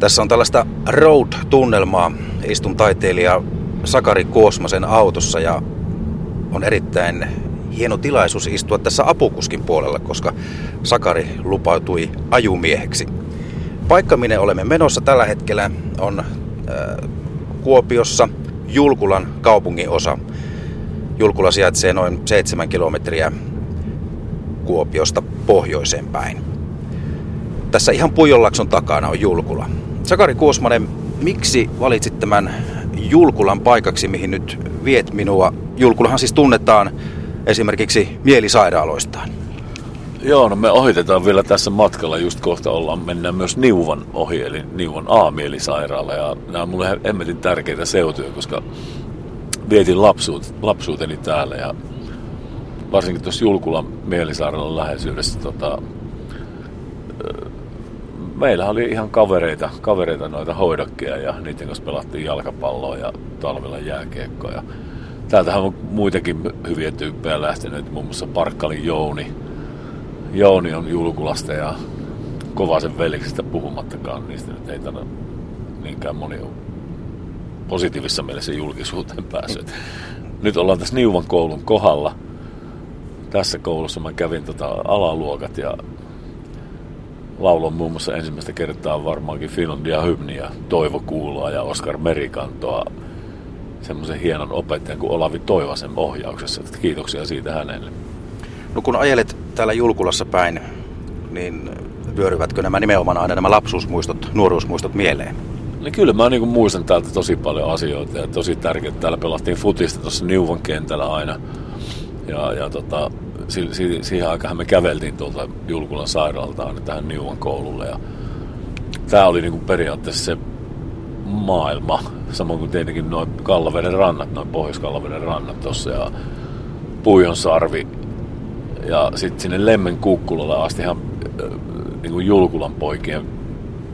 Tässä on tällaista road-tunnelmaa. Istun taiteilija Sakari Kuosmasen autossa ja on erittäin hieno tilaisuus istua tässä apukuskin puolella, koska Sakari lupautui ajumieheksi. Paikka, minne olemme menossa tällä hetkellä, on äh, Kuopiossa Julkulan kaupungin osa. Julkula sijaitsee noin 7 kilometriä Kuopiosta pohjoiseen päin. Tässä ihan Pujonlakson takana on Julkula. Sakari Kuosmanen, miksi valitsit tämän Julkulan paikaksi, mihin nyt viet minua? Julkulahan siis tunnetaan esimerkiksi mielisairaaloistaan. Joo, no me ohitetaan vielä tässä matkalla, just kohta ollaan, mennään myös Niuvan ohi, eli Niuvan A-mielisairaala. Ja nämä on mulle hemmetin tärkeitä seutuja, koska vietin lapsuut, lapsuuteni täällä ja varsinkin tuossa Julkulan mielisairaalan läheisyydessä tota, meillä oli ihan kavereita, kavereita noita hoidokkeja ja niiden kanssa pelattiin jalkapalloa ja talvella jääkiekkoa. Ja täältähän on muitakin hyviä tyyppejä lähtenyt, muun muassa Parkkalin Jouni. Jouni on Julkulasta ja Kovasen veliksestä puhumattakaan, niistä nyt ei tänä niinkään moni ole positiivisessa mielessä julkisuuteen päässyt. Nyt ollaan tässä Niuvan koulun kohdalla. Tässä koulussa mä kävin tota alaluokat ja laulon muun muassa ensimmäistä kertaa varmaankin Finlandia hymniä, Toivo Kuuloa ja Oskar Merikantoa semmoisen hienon opettajan kuin Olavi Toivasen ohjauksessa. Että kiitoksia siitä hänelle. No kun ajelet täällä Julkulassa päin, niin vyöryvätkö nämä nimenomaan aina nämä lapsuusmuistot, nuoruusmuistot mieleen? Niin kyllä mä niin muistan täältä tosi paljon asioita ja tosi tärkeää. Täällä pelattiin futista tuossa Niuvan kentällä aina. Ja, ja tota, si, si, siihen aikaan me käveltiin tuolta Julkulan sairaalta aina tähän Niuvan koululle. Ja tämä oli niin kuin periaatteessa se maailma, samoin kuin tietenkin noin Kallaveden rannat, noin Pohjois-Kallaveden rannat tuossa ja Puijon sarvi ja sitten sinne Lemmen Kukkulalle asti ihan äh, niin kuin Julkulan poikien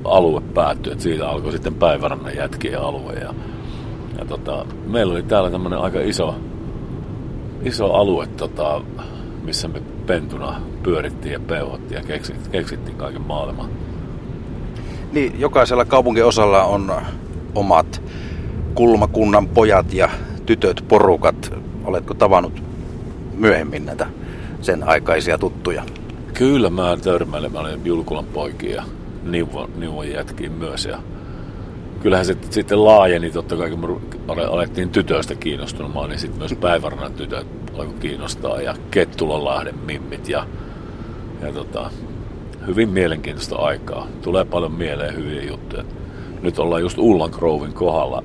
alue päättyi, että siitä alkoi sitten päivärannan jätkien alue ja, ja tota, meillä oli täällä tämmöinen aika iso, iso alue, tota, missä me pentuna pyörittiin ja peuhottiin ja keksittiin, keksittiin kaiken maailman. Niin, jokaisella kaupunkiosalla on omat kulmakunnan pojat ja tytöt, porukat. Oletko tavannut myöhemmin näitä sen aikaisia tuttuja? Kyllä mä törmäilen. Mä olen Julkulan poikia Niuvon, Niuvon jätkiin myös. Ja kyllähän se sitten laajeni, totta kai kun me alettiin tytöistä kiinnostumaan, niin sitten myös päivärannan tytöt alkoi kiinnostaa ja Kettulanlahden mimmit ja, ja tota, hyvin mielenkiintoista aikaa. Tulee paljon mieleen hyviä juttuja. Nyt ollaan just Ullan Grovin kohdalla,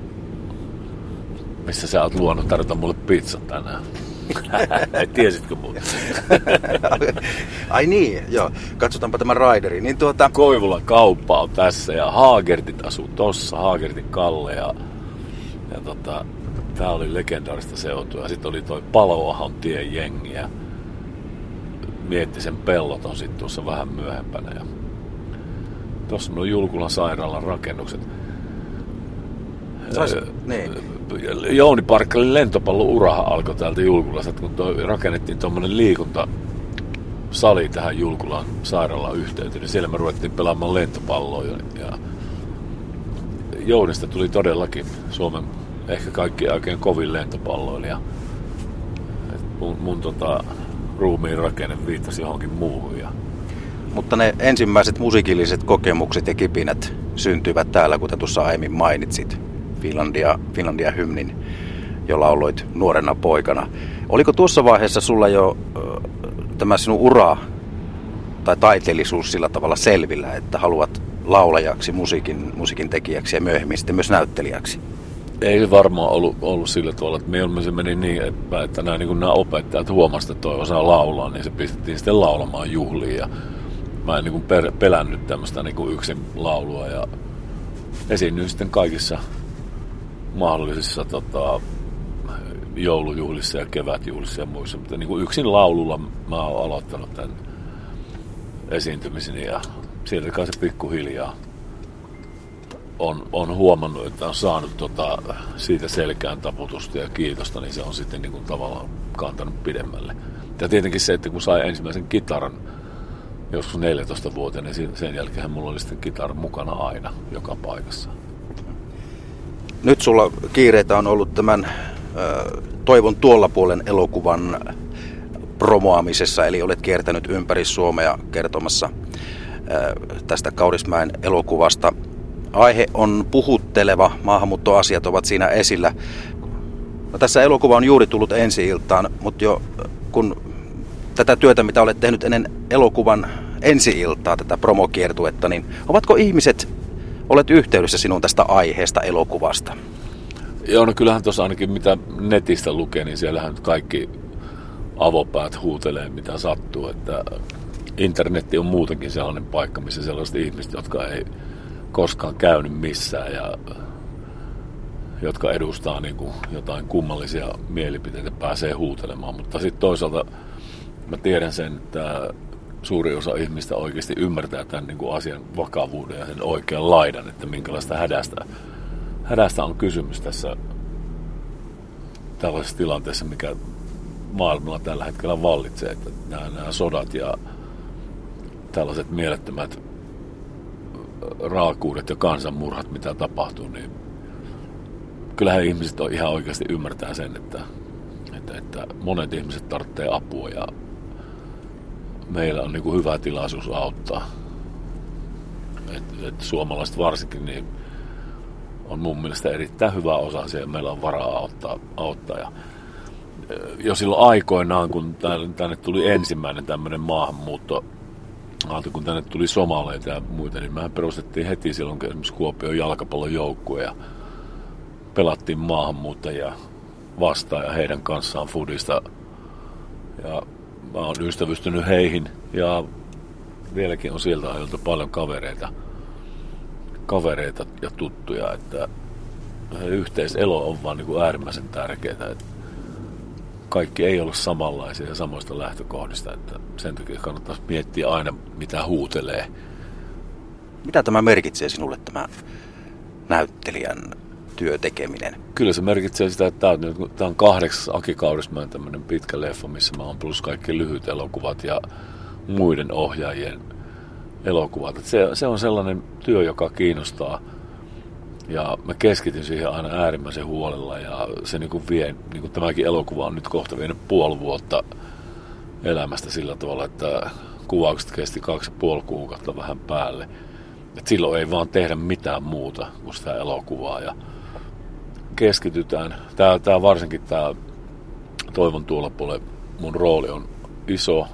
missä sä oot luonut tarjota mulle pizza tänään. Tiesitkö muuta? Ai niin, joo. Katsotaanpa tämä Raideri. Niin tuota... Koivulan kauppa on tässä ja Haagertit asuu tossa, Haagertin Kalle ja, ja tota, tää oli legendaarista seutua. Sitten oli toi Paloahon tien jengi ja Miettisen pellot on sitten tuossa vähän myöhempänä. Ja tuossa on Julkulan sairaalan rakennukset. Sais, niin. Jouni Parkkalin lentopallouraha alkoi täältä Julkulasta, kun toi, rakennettiin tuommoinen liikunta sali tähän Julkulan sairaalan yhteyteen, niin siellä me ruvettiin pelaamaan lentopalloa. Ja Jounista tuli todellakin Suomen ehkä kaikki oikein kovin lentopalloilija. Mun, mun tota, ruumiin rakenne viittasi johonkin muuhun. Ja... Mutta ne ensimmäiset musiikilliset kokemukset ja kipinät syntyivät täällä, kuten tuossa aiemmin mainitsit. Finlandia, Finlandia hymnin, jolla oloit nuorena poikana. Oliko tuossa vaiheessa sulla jo tämä sinun ura tai taiteellisuus sillä tavalla selvillä, että haluat laulajaksi, musiikin, musiikin tekijäksi ja myöhemmin sitten myös näyttelijäksi? Ei varmaan ollut, ollut sillä tavalla, että mieluummin se meni niin, että, että nämä, niin nämä opettajat huomasivat, että toi osaa laulaa, niin se pistettiin sitten laulamaan juhliin. Ja mä en niin per, pelännyt tämmöistä niin yksin laulua ja esiinnyin sitten kaikissa mahdollisissa tota, joulujuhlissa ja kevätjuhlissa ja muissa. Mutta niin kuin yksin laululla mä oon aloittanut tämän esiintymiseni ja sieltä kai se pikkuhiljaa on, on huomannut, että on saanut tota, siitä selkään taputusta ja kiitosta, niin se on sitten niin kuin tavallaan kantanut pidemmälle. Ja tietenkin se, että kun sai ensimmäisen kitaran joskus 14 vuoteen, niin sen jälkeen mulla oli sitten kitara mukana aina, joka paikassa. Nyt sulla kiireitä on ollut tämän Toivon tuolla puolen elokuvan promoamisessa, eli olet kiertänyt ympäri Suomea kertomassa tästä Kaurismäen elokuvasta. Aihe on puhutteleva, maahanmuuttoasiat ovat siinä esillä. No, tässä elokuva on juuri tullut ensi iltaan, mutta jo kun tätä työtä, mitä olet tehnyt ennen elokuvan ensi-iltaa, tätä promokiertuetta, niin ovatko ihmiset olet yhteydessä sinun tästä aiheesta elokuvasta? Joo, no kyllähän tuossa ainakin mitä netistä lukee, niin siellähän kaikki avopäät huutelee mitä sattuu, että internetti on muutenkin sellainen paikka, missä sellaiset ihmiset, jotka ei koskaan käynyt missään ja jotka edustaa niin kuin jotain kummallisia mielipiteitä, pääsee huutelemaan. Mutta sitten toisaalta mä tiedän sen, että suuri osa ihmistä oikeasti ymmärtää tämän niin kuin asian vakavuuden ja sen oikean laidan, että minkälaista hädästä, hädästä on kysymys tässä tällaisessa tilanteessa, mikä maailmalla tällä hetkellä vallitsee, että nämä, nämä sodat ja tällaiset mielettömät raakuudet ja kansanmurhat, mitä tapahtuu, niin kyllähän ihmiset on ihan oikeasti ymmärtää sen, että, että, että monet ihmiset tarvitsee apua ja meillä on niin kuin hyvä tilaisuus auttaa. Et, et suomalaiset varsinkin niin on mun mielestä erittäin hyvä osa siellä. Meillä on varaa auttaa. auttaa. Ja jo silloin aikoinaan, kun tänne tuli ensimmäinen tämmöinen maahanmuutto, kun tänne tuli somaleita ja muita, niin mehän perustettiin heti silloin esimerkiksi Kuopion jalkapallon joukkue ja pelattiin maahanmuuttajia vastaan ja heidän kanssaan fudista. Ja mä oon ystävystynyt heihin ja vieläkin on sieltä ajoilta paljon kavereita, kavereita ja tuttuja, että yhteiselo on vaan niin kuin äärimmäisen tärkeää. Että kaikki ei ole samanlaisia ja samoista lähtökohdista, että sen takia kannattaisi miettiä aina, mitä huutelee. Mitä tämä merkitsee sinulle, tämä näyttelijän työtekeminen? Kyllä se merkitsee sitä, että tämä on, kahdeksas Aki Kaurismäen tämmöinen pitkä leffa, missä mä oon plus kaikki lyhyt elokuvat ja muiden ohjaajien elokuvat. Se, se on sellainen työ, joka kiinnostaa ja mä keskityn siihen aina äärimmäisen huolella ja se niin kuin vie, niin kuin tämäkin elokuva on nyt kohta vienyt puoli vuotta elämästä sillä tavalla, että kuvaukset kesti kaksi ja puoli kuukautta vähän päälle. Et silloin ei vaan tehdä mitään muuta kuin sitä elokuvaa ja keskitytään. Tää, tää varsinkin tämä Toivon tuolla puolella mun rooli on iso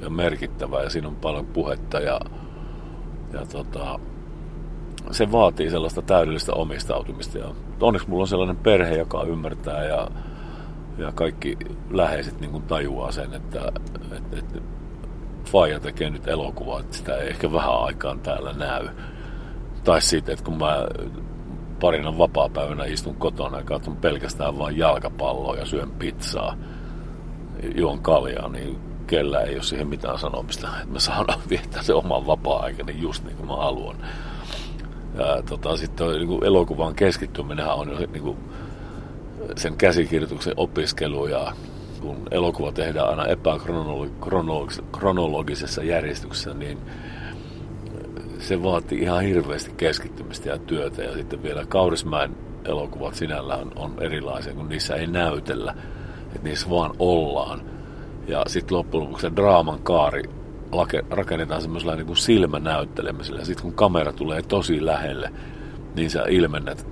ja merkittävä ja siinä on paljon puhetta ja, ja tota, se vaatii sellaista täydellistä omistautumista. Ja onneksi mulla on sellainen perhe, joka ymmärtää ja, ja kaikki läheiset niin kuin tajuaa sen, että, että, että Faija tekee nyt elokuvaa, että sitä ei ehkä vähän aikaan täällä näy. Tai siitä, että kun mä parina vapaa-päivänä istun kotona ja katson pelkästään vain jalkapalloa ja syön pizzaa, juon kaljaa, niin kellä ei ole siihen mitään sanomista. Että mä saan viettää se oman vapaa-aikani just niin kuin mä haluan. Ja tota, sitten niin kuin elokuvan keskittyminen on niin kuin sen käsikirjoituksen opiskelu ja kun elokuva tehdään aina epäkronologisessa järjestyksessä, niin se vaatii ihan hirveästi keskittymistä ja työtä. Ja sitten vielä Kaurismäen elokuvat sinällään on erilaisia, kun niissä ei näytellä, että niissä vaan ollaan. Ja sitten loppujen lopuksi se draaman kaari rakennetaan semmoisella niin kuin silmänäyttelemisellä. Sitten kun kamera tulee tosi lähelle, niin sä ilmennät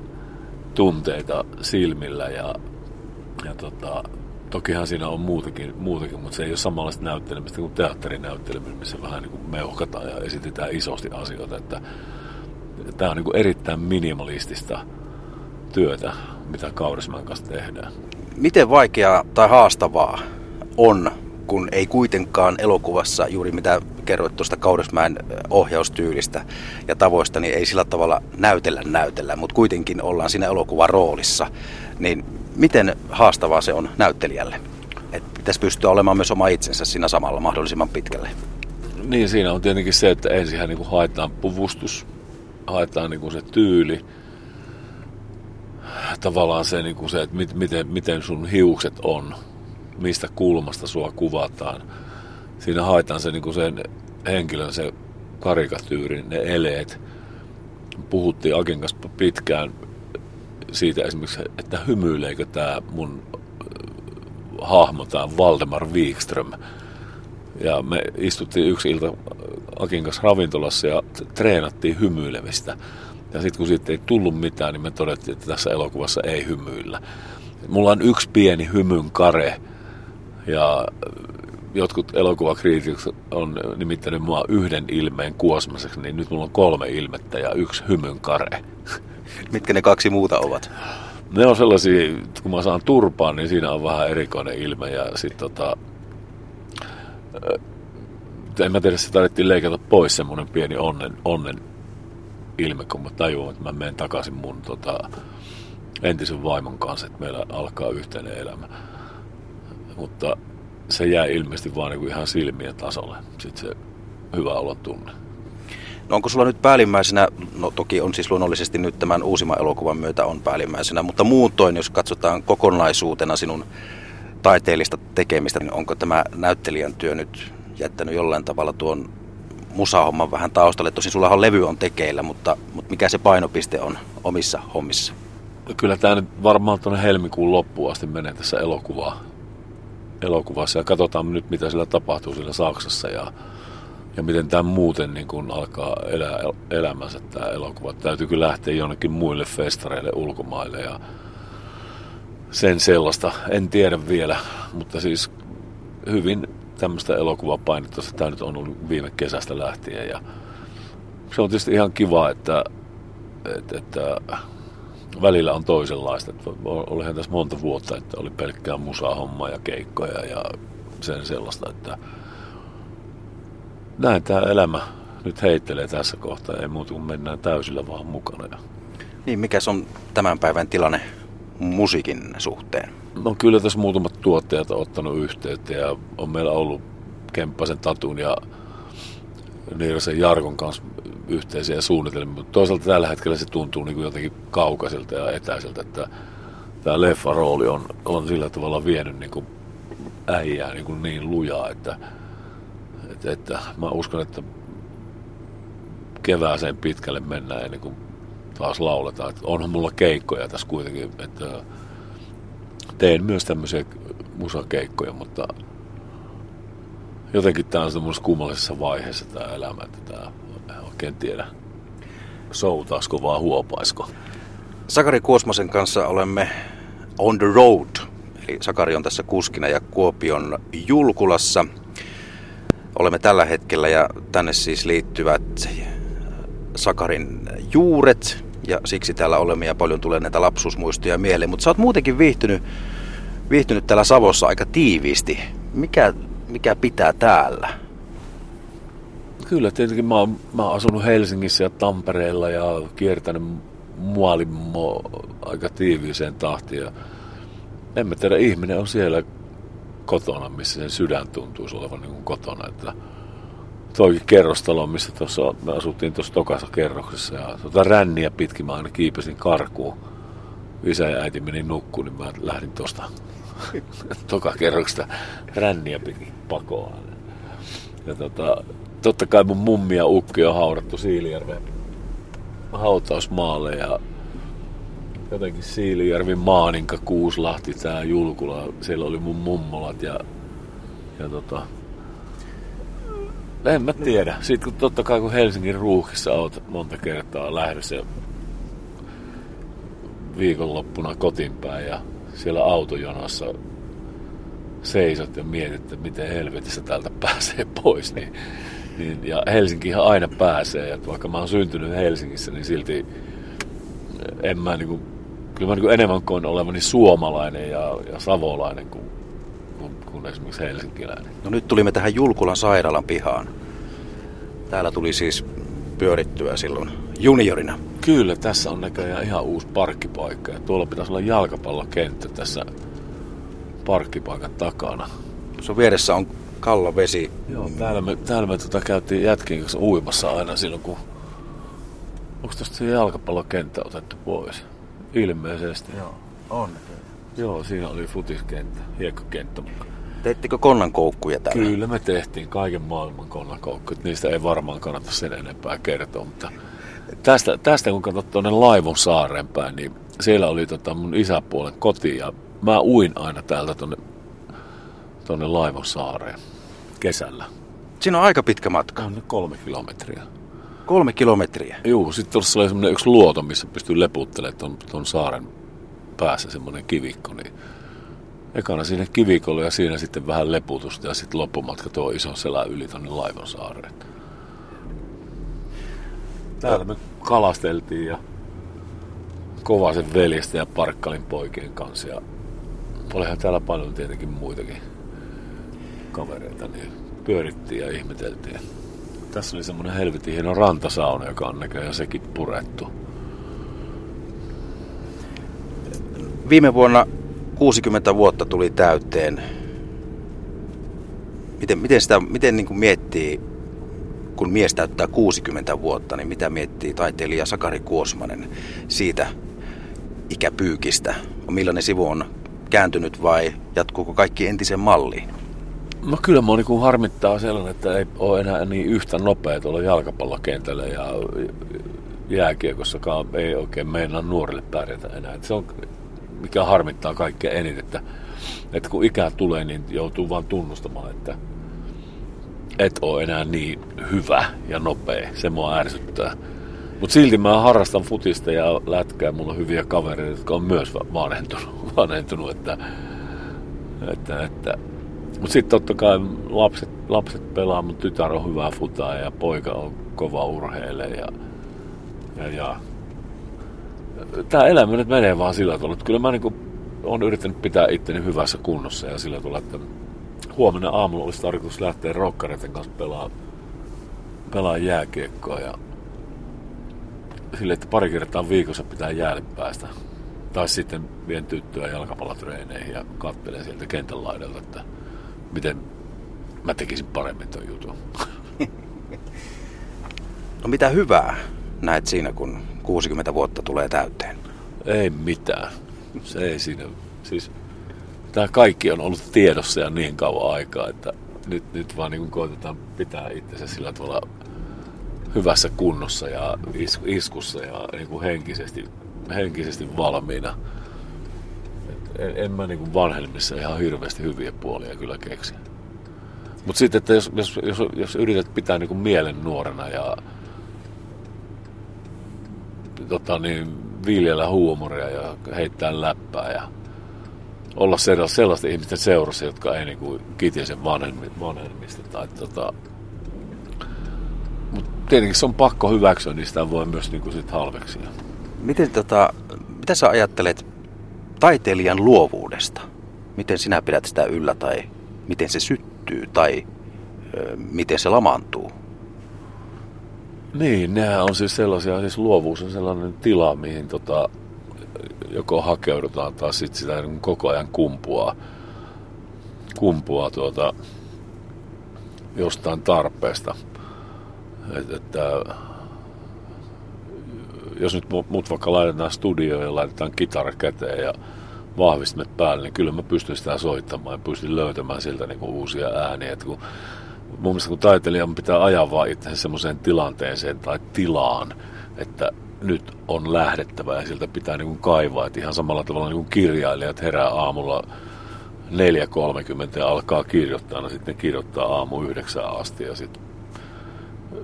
tunteita silmillä ja, ja tota, tokihan siinä on muutakin, muutakin, mutta se ei ole samanlaista näyttelemistä kuin teatterinäyttelemistä, missä vähän niin kuin meuhkataan ja esitetään isosti asioita. Että, tämä on niin kuin erittäin minimalistista työtä, mitä Kaurismäen kanssa tehdään. Miten vaikeaa tai haastavaa on kun ei kuitenkaan elokuvassa, juuri mitä kerroit tuosta Kaurismäen ohjaustyylistä ja tavoista, niin ei sillä tavalla näytellä näytellä, mutta kuitenkin ollaan siinä elokuvan roolissa. Niin miten haastavaa se on näyttelijälle? Että pitäisi pystyä olemaan myös oma itsensä siinä samalla mahdollisimman pitkälle. Niin, siinä on tietenkin se, että ensin niin haetaan puvustus, haetaan niin kuin se tyyli, tavallaan se, niin kuin se että miten, miten sun hiukset on, mistä kulmasta sua kuvataan. Siinä haetaan se niin kuin sen henkilön se karikatyyri, ne eleet. Puhuttiin Akin kanssa pitkään siitä esimerkiksi, että hymyileekö tämä mun äh, hahmo, tämä Valdemar Wikström. Ja me istuttiin yksi ilta Akin kanssa ravintolassa ja treenattiin hymyilemistä. Ja sitten kun siitä ei tullut mitään, niin me todettiin, että tässä elokuvassa ei hymyillä. Mulla on yksi pieni hymyn kare ja jotkut elokuvakriitikot on nimittänyt mua yhden ilmeen kuosmaseksi, niin nyt mulla on kolme ilmettä ja yksi hymyn kare. Mitkä ne kaksi muuta ovat? Ne on sellaisia, kun mä saan turpaan, niin siinä on vähän erikoinen ilme ja sitten tota, en mä tiedä, se tarvittiin leikata pois semmoinen pieni onnen, onnen ilme, kun mä tajuan, että mä menen takaisin mun tota, entisen vaimon kanssa, että meillä alkaa yhteinen elämä. Mutta se jää ilmeisesti vaan niin ihan silmien tasolle. Sitten se hyvä olla tunne. No onko sulla nyt päällimmäisenä, no toki on siis luonnollisesti nyt tämän uusimman elokuvan myötä on päällimmäisenä, mutta muutoin, jos katsotaan kokonaisuutena sinun taiteellista tekemistä, niin onko tämä näyttelijän työ nyt jättänyt jollain tavalla tuon musahomman vähän taustalle? Tosin sullahan levy on tekeillä, mutta, mutta mikä se painopiste on omissa hommissa? Kyllä tämä nyt varmaan tuonne helmikuun loppuun asti menee tässä elokuvaa, elokuvassa ja katsotaan nyt mitä sillä tapahtuu siellä Saksassa ja, ja miten tämä muuten niin kun alkaa elää elämänsä tämä elokuva. Täytyy kyllä lähteä jonnekin muille festareille ulkomaille ja sen sellaista. En tiedä vielä, mutta siis hyvin tämmöistä elokuvapainetta tämä nyt on ollut viime kesästä lähtien ja se on tietysti ihan kiva, että, että, että välillä on toisenlaista. Että olihan tässä monta vuotta, että oli pelkkää musahommaa ja keikkoja ja sen sellaista, että näin tämä elämä nyt heittelee tässä kohtaa. Ei muuta kuin mennään täysillä vaan mukana. Niin, mikä on tämän päivän tilanne musiikin suhteen? No kyllä tässä muutamat tuottajat on ottanut yhteyttä ja on meillä ollut Kemppasen Tatun ja Niirasen Jarkon kanssa yhteisiä suunnitelmia, mutta toisaalta tällä hetkellä se tuntuu niin kuin jotenkin kaukaiselta ja etäiseltä, että tämä leffa rooli on, on sillä tavalla vienyt niin kuin äijää niin, kuin niin lujaa, että, että, että mä uskon, että kevääseen pitkälle mennään ennen kuin taas lauletaan. Että onhan mulla keikkoja tässä kuitenkin, että teen myös tämmöisiä musakeikkoja, mutta jotenkin tämä on semmoisessa kummallisessa vaiheessa tämä elämä, että tämä oikein tiedä, soutaisiko vaan huopaisko. Sakari Kuosmasen kanssa olemme on the road. Eli Sakari on tässä kuskina ja Kuopion Julkulassa. Olemme tällä hetkellä ja tänne siis liittyvät Sakarin juuret ja siksi täällä olemme ja paljon tulee näitä lapsuusmuistoja mieleen. Mutta sä oot muutenkin viihtynyt, viihtynyt täällä Savossa aika tiiviisti. Mikä, mikä pitää täällä? Kyllä, tietenkin mä oon, mä oon asunut Helsingissä ja Tampereella ja kiertänyt mualimmo aika tiiviiseen tahtiin. Ja en mä tiedä, ihminen on siellä kotona, missä sen sydän tuntuu olevan niin kuin kotona. Että toikin kerrostalo, missä tuossa, me asuttiin tuossa tokassa kerroksessa ja tuota ränniä pitkin mä aina kiipesin karkuun. Isä ja äiti meni nukkuun, niin mä lähdin tuosta tokakerroksesta ränniä pitkin pakoon. Ja tota, totta kai mun mummi ja ukki on haudattu Siilijärven hautausmaalle ja jotenkin Siilijärvi, Maaninka, Kuuslahti, tää Julkula, siellä oli mun mummolat ja, ja tota, en mä tiedä. Sitten kun totta kai kun Helsingin ruuhkissa oot monta kertaa lähdössä viikonloppuna kotiinpäin ja siellä autojonossa seisot ja mietit, että miten helvetissä täältä pääsee pois, niin niin, ja Helsinkihän aina pääsee, että vaikka mä oon syntynyt Helsingissä, niin silti en mä niinku, kyllä mä niinku enemmän koen olevani suomalainen ja, ja savolainen kuin, kuin, kuin esimerkiksi helsinkiläinen. No nyt tulimme tähän Julkulan sairaalan pihaan. Täällä tuli siis pyörittyä silloin juniorina. Kyllä, tässä on näköjään ihan uusi parkkipaikka ja tuolla pitäisi olla jalkapallokenttä tässä parkkipaikan takana. Sun vieressä on kallavesi. Joo, täällä me, täällä me tota käytiin jätkin kanssa uimassa aina silloin, kun... Onko tästä se jalkapallokenttä otettu pois? Ilmeisesti. Joo, on. Joo, siinä oli futiskenttä, hiekkakenttä. Teettekö konnankoukkuja tällä? Kyllä me tehtiin kaiken maailman konnankoukkuja. Niistä ei varmaan kannata sen enempää kertoa, mutta tästä, tästä kun katsot tuonne Laivon saareen päin, niin siellä oli tota mun isäpuolen koti ja mä uin aina täältä tuonne tonne Laivon saareen kesällä. Siinä on aika pitkä matka. On kolme kilometriä. Kolme kilometriä? Joo, sitten tuossa oli semmoinen yksi luoto, missä pystyy leputtelemaan tuon, tuon saaren päässä semmoinen kivikko, niin ekana sinne kivikolle ja siinä sitten vähän leputusta ja sitten loppumatka tuo iso selä yli tuonne Laivonsaareen. Täällä me kalasteltiin ja Kovasen veljestä ja Parkkalin poikien kanssa ja olihan täällä paljon tietenkin muitakin kavereita, niin pyörittiin ja ihmeteltiin. Tässä oli semmoinen helvetin hieno rantasauna, joka on näköjään sekin purettu. Viime vuonna 60 vuotta tuli täyteen. Miten, miten, sitä, miten niin kuin miettii, kun mies täyttää 60 vuotta, niin mitä miettii taiteilija Sakari Kuosmanen siitä ikäpyykistä? Millainen sivu on kääntynyt vai jatkuuko kaikki entisen malliin? No kyllä mua niin harmittaa sellainen, että ei ole enää niin yhtä nopea tuolla jalkapallokentällä ja jääkiekossakaan ei oikein meinaa nuorille pärjätä enää. Et se on mikä harmittaa kaikkea eniten, että, että kun ikää tulee, niin joutuu vaan tunnustamaan, että et ole enää niin hyvä ja nopea. Se mua ärsyttää. Mutta silti mä harrastan futista ja lätkää. Mulla on hyviä kavereita, jotka on myös vanhentunut. vanhentunut että, että, että. Mutta sitten totta kai lapset, lapset pelaa, mun tytär on hyvä futaa ja poika on kova urheile ja, ja, ja tämä elämä nyt menee vaan sillä tavalla, että kyllä mä niin olen yrittänyt pitää itteni hyvässä kunnossa ja sillä tavalla, että huomenna aamulla olisi tarkoitus lähteä rokkareiden kanssa pelaa, pelaa jääkiekkoa ja sille, että pari kertaa viikossa pitää jäälle päästä. Tai sitten vien tyttöä jalkapallotreeneihin ja katselen sieltä kentän laidalta, että miten mä tekisin paremmin tuon jutun. No mitä hyvää näet siinä, kun 60 vuotta tulee täyteen? Ei mitään. Se ei siinä. Siis tämä kaikki on ollut tiedossa ja niin kauan aikaa, että nyt, nyt vaan niin koitetaan pitää itsensä sillä tavalla hyvässä kunnossa ja is, iskussa ja niin kuin henkisesti, henkisesti valmiina. En, en mä niin kuin vanhelmissa ihan hirveästi hyviä puolia kyllä keksi. Mutta sitten, että jos, jos, jos, jos yrität pitää niin kuin mielen nuorena ja tota, niin, viljellä huumoria ja heittää läppää ja olla sellaisten ihmisten seurassa, jotka ei niin kitisen vanhemmista. Tai, tota, mutta tietenkin se on pakko hyväksyä, niin sitä voi myös niin kuin sit halveksia. Miten, tota, mitä sä ajattelet taiteilijan luovuudesta? Miten sinä pidät sitä yllä tai miten se syttyy tai miten se lamaantuu? Niin, nehän on siis sellaisia, siis luovuus on sellainen tila, mihin tota, joko hakeudutaan tai sitten sitä niin koko ajan kumpua, kumpua tuota, jostain tarpeesta. Et, että, jos nyt mut vaikka laitetaan studioon ja laitetaan kitara käteen ja vahvistimet päälle, niin kyllä mä pystyn sitä soittamaan ja pystyn löytämään siltä niin uusia ääniä. Et kun mun mielestä kun taiteilijan pitää ajaa vaan itse semmoiseen tilanteeseen tai tilaan, että nyt on lähdettävä ja sieltä pitää niin kuin kaivaa. Että ihan samalla tavalla niin kuin kirjailijat herää aamulla 4.30 ja alkaa kirjoittaa, no sitten kirjoittaa aamu yhdeksään asti ja sitten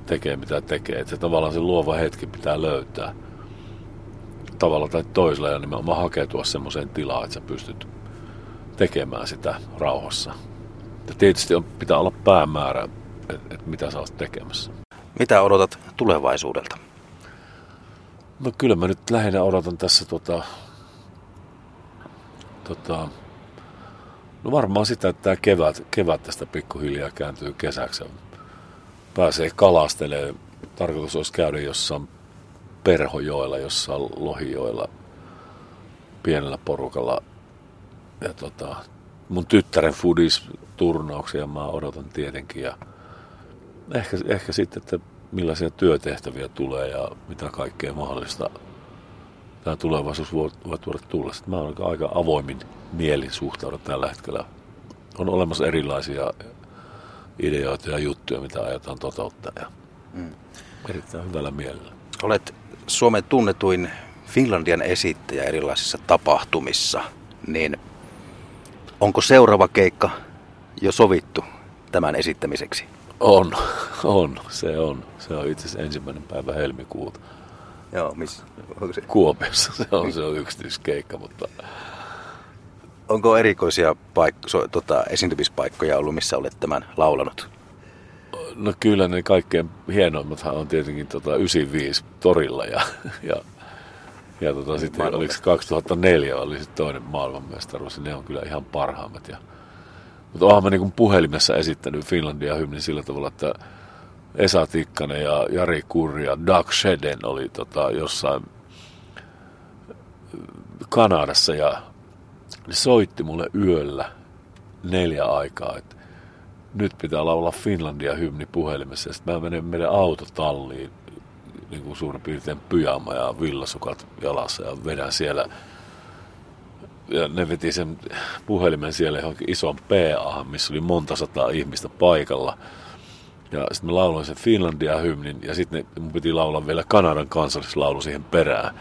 tekee mitä tekee. Että se tavallaan se luova hetki pitää löytää tavalla tai toisella ja nimenomaan hakeutua semmoiseen tilaan, että sä pystyt tekemään sitä rauhassa. Ja tietysti on, pitää olla päämäärä, että et mitä sä oot tekemässä. Mitä odotat tulevaisuudelta? No kyllä mä nyt lähinnä odotan tässä tota, tota, no varmaan sitä, että tämä kevät, kevät tästä pikkuhiljaa kääntyy kesäksi. Pääsee kalastelemaan. Tarkoitus olisi käydä jossain Perhojoella, jossain Lohijoella pienellä porukalla. Ja tota, mun tyttären foodies-turnauksia mä odotan tietenkin. Ja ehkä, ehkä sitten, että millaisia työtehtäviä tulee ja mitä kaikkea mahdollista tämä tulevaisuus voi, voi tuoda tulla. Sitten mä olen aika avoimin mielin suhtaudun tällä hetkellä on olemassa erilaisia ideoita ja juttuja, mitä aiotaan toteuttaa. Ja mm. Erittäin hyvällä mielellä. Olet Suomen tunnetuin Finlandian esittäjä erilaisissa tapahtumissa, niin onko seuraava keikka jo sovittu tämän esittämiseksi? On, on, se on. Se on itse asiassa ensimmäinen päivä helmikuuta. Joo, missä? Onko se? Kuopiossa, se on, se on yksityiskeikka, mutta... Onko erikoisia paik- so, tota, esiintymispaikkoja ollut, missä olet tämän laulanut? No kyllä ne kaikkein hienoimmathan on tietenkin tota 95 torilla ja, ja, ja tota sitten oliko 2004 oli sitten toinen maailmanmestaruus ja ne on kyllä ihan parhaimmat. Ja, mutta oonhan mä niin puhelimessa esittänyt Finlandia hymnin sillä tavalla, että Esa Tikkanen ja Jari Kurri ja Doug Sheden oli tota, jossain Kanadassa ja ne soitti mulle yöllä neljä aikaa, että nyt pitää laulaa Finlandia hymni puhelimessa. Sitten mä menen meidän autotalliin, niin kuin suurin piirtein pyjama ja villasukat jalassa ja vedän siellä. Ja ne veti sen puhelimen siellä johonkin ison PA, missä oli monta sataa ihmistä paikalla. Ja sitten mä lauloin sen Finlandia-hymnin ja sitten mun piti laulaa vielä Kanadan kansallislaulu siihen perään.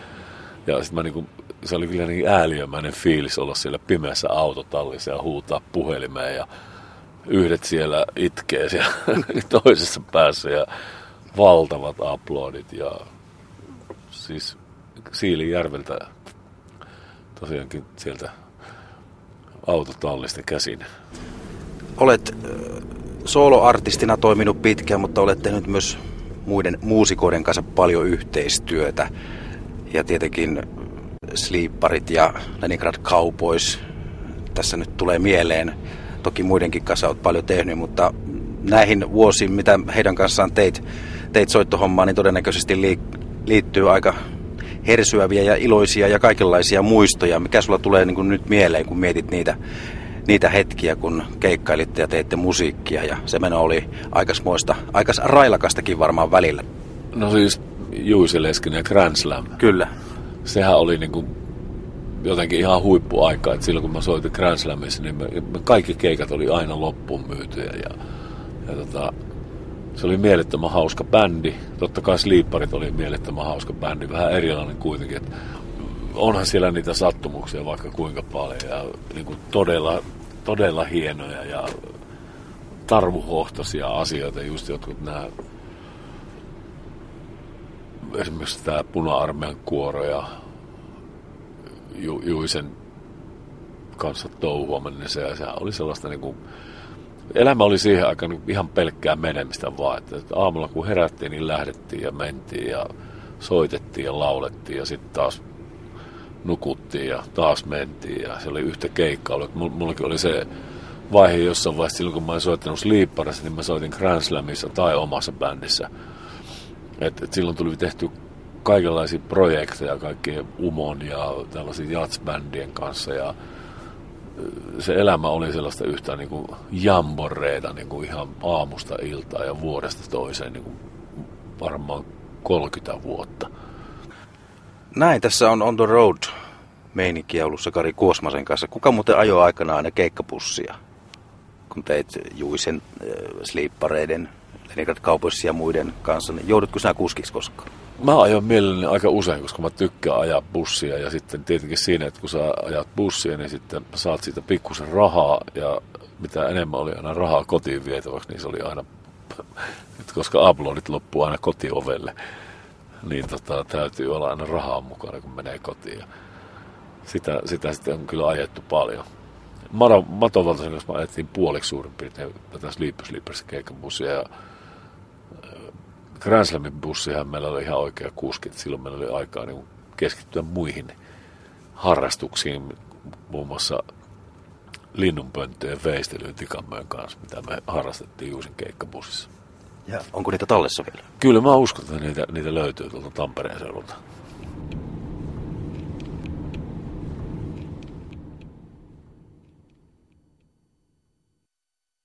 Ja sitten mä niinku, se oli kyllä niin ääliömäinen fiilis olla siellä pimeässä autotallissa ja huutaa puhelimeen ja yhdet siellä itkee siellä toisessa päässä ja valtavat aplodit ja siis Siilijärveltä tosiaankin sieltä autotallista käsin. Olet soloartistina toiminut pitkään, mutta olet tehnyt myös muiden muusikoiden kanssa paljon yhteistyötä. Ja tietenkin Sleeparit ja Leningrad Cowboys tässä nyt tulee mieleen. Toki muidenkin kanssa olet paljon tehnyt, mutta näihin vuosiin, mitä heidän kanssaan teit, teit soittohommaa, niin todennäköisesti liittyy aika hersyäviä ja iloisia ja kaikenlaisia muistoja. Mikä sulla tulee niin kuin nyt mieleen, kun mietit niitä niitä hetkiä, kun keikkailitte ja teitte musiikkia ja se meno oli aikasmoista, aikas railakastakin varmaan välillä. No siis Juisi Leskinen ja Grand Slam. Kyllä. Sehän oli niin kuin jotenkin ihan huippuaika, että silloin kun mä soitin Grand Slamissa, niin me, me kaikki keikat oli aina loppuun myytyjä ja, ja tota, se oli mielettömän hauska bändi. Totta kai Sleeparit oli mielettömän hauska bändi, vähän erilainen kuitenkin. Että onhan siellä niitä sattumuksia vaikka kuinka paljon ja niin kuin todella todella hienoja ja tarvuhohtoisia asioita, just jotkut nämä esimerkiksi tämä puna-armeijan kuoro ja Ju, Juisen kanssa touhuaminen, niin se, se oli sellaista niin kuin, elämä oli siihen aikaan niin ihan pelkkää menemistä vaan, että, että aamulla kun herättiin, niin lähdettiin ja mentiin ja soitettiin ja laulettiin ja sitten taas nukuttiin ja taas mentiin ja se oli yhtä keikkaa. Mullakin oli se vaihe jossain vaiheessa silloin, kun mä olin soittanut Sleeparissa, niin mä soitin Grand Slamissa tai omassa bändissä. Et, et silloin tuli tehty kaikenlaisia projekteja kaikkien Umon ja tällaisia jatsbändien kanssa ja se elämä oli sellaista yhtä niin kuin jamboreita niin kuin ihan aamusta iltaa ja vuodesta toiseen niin kuin varmaan 30 vuotta. Näin, tässä on On the Road meininkiä ollut Sakari Kuosmasen kanssa. Kuka muuten ajoi aikanaan ne keikkapussia, kun teit Juisen äh, sliippareiden, Leningrad Kaupoissa ja muiden kanssa, niin joudutko sinä kuskiksi koskaan? Mä ajoin mielelläni aika usein, koska mä tykkään ajaa bussia ja sitten tietenkin siinä, että kun sä ajat bussia, niin sitten saat siitä pikkusen rahaa ja mitä enemmän oli aina rahaa kotiin vietäväksi, niin se oli aina, koska uploadit loppuu aina kotiovelle niin tota, täytyy olla aina rahaa mukana, kun menee kotiin. Sitä, sitä sitten on kyllä ajettu paljon. Matovaltaisen kanssa mä ajettiin puoliksi suurin piirtein tätä Sleeper Sleepers keikkabussia ja Grand Slamin bussihan meillä oli ihan oikea kuski, silloin meillä oli aikaa niin keskittyä muihin harrastuksiin, muun muassa linnunpönttöjen veistelyyn Tikanmöön kanssa, mitä me harrastettiin Juusin keikkabussissa. Ja onko niitä tallessa vielä? Kyllä mä uskon, että niitä, niitä löytyy tuolta Tampereen seudulta.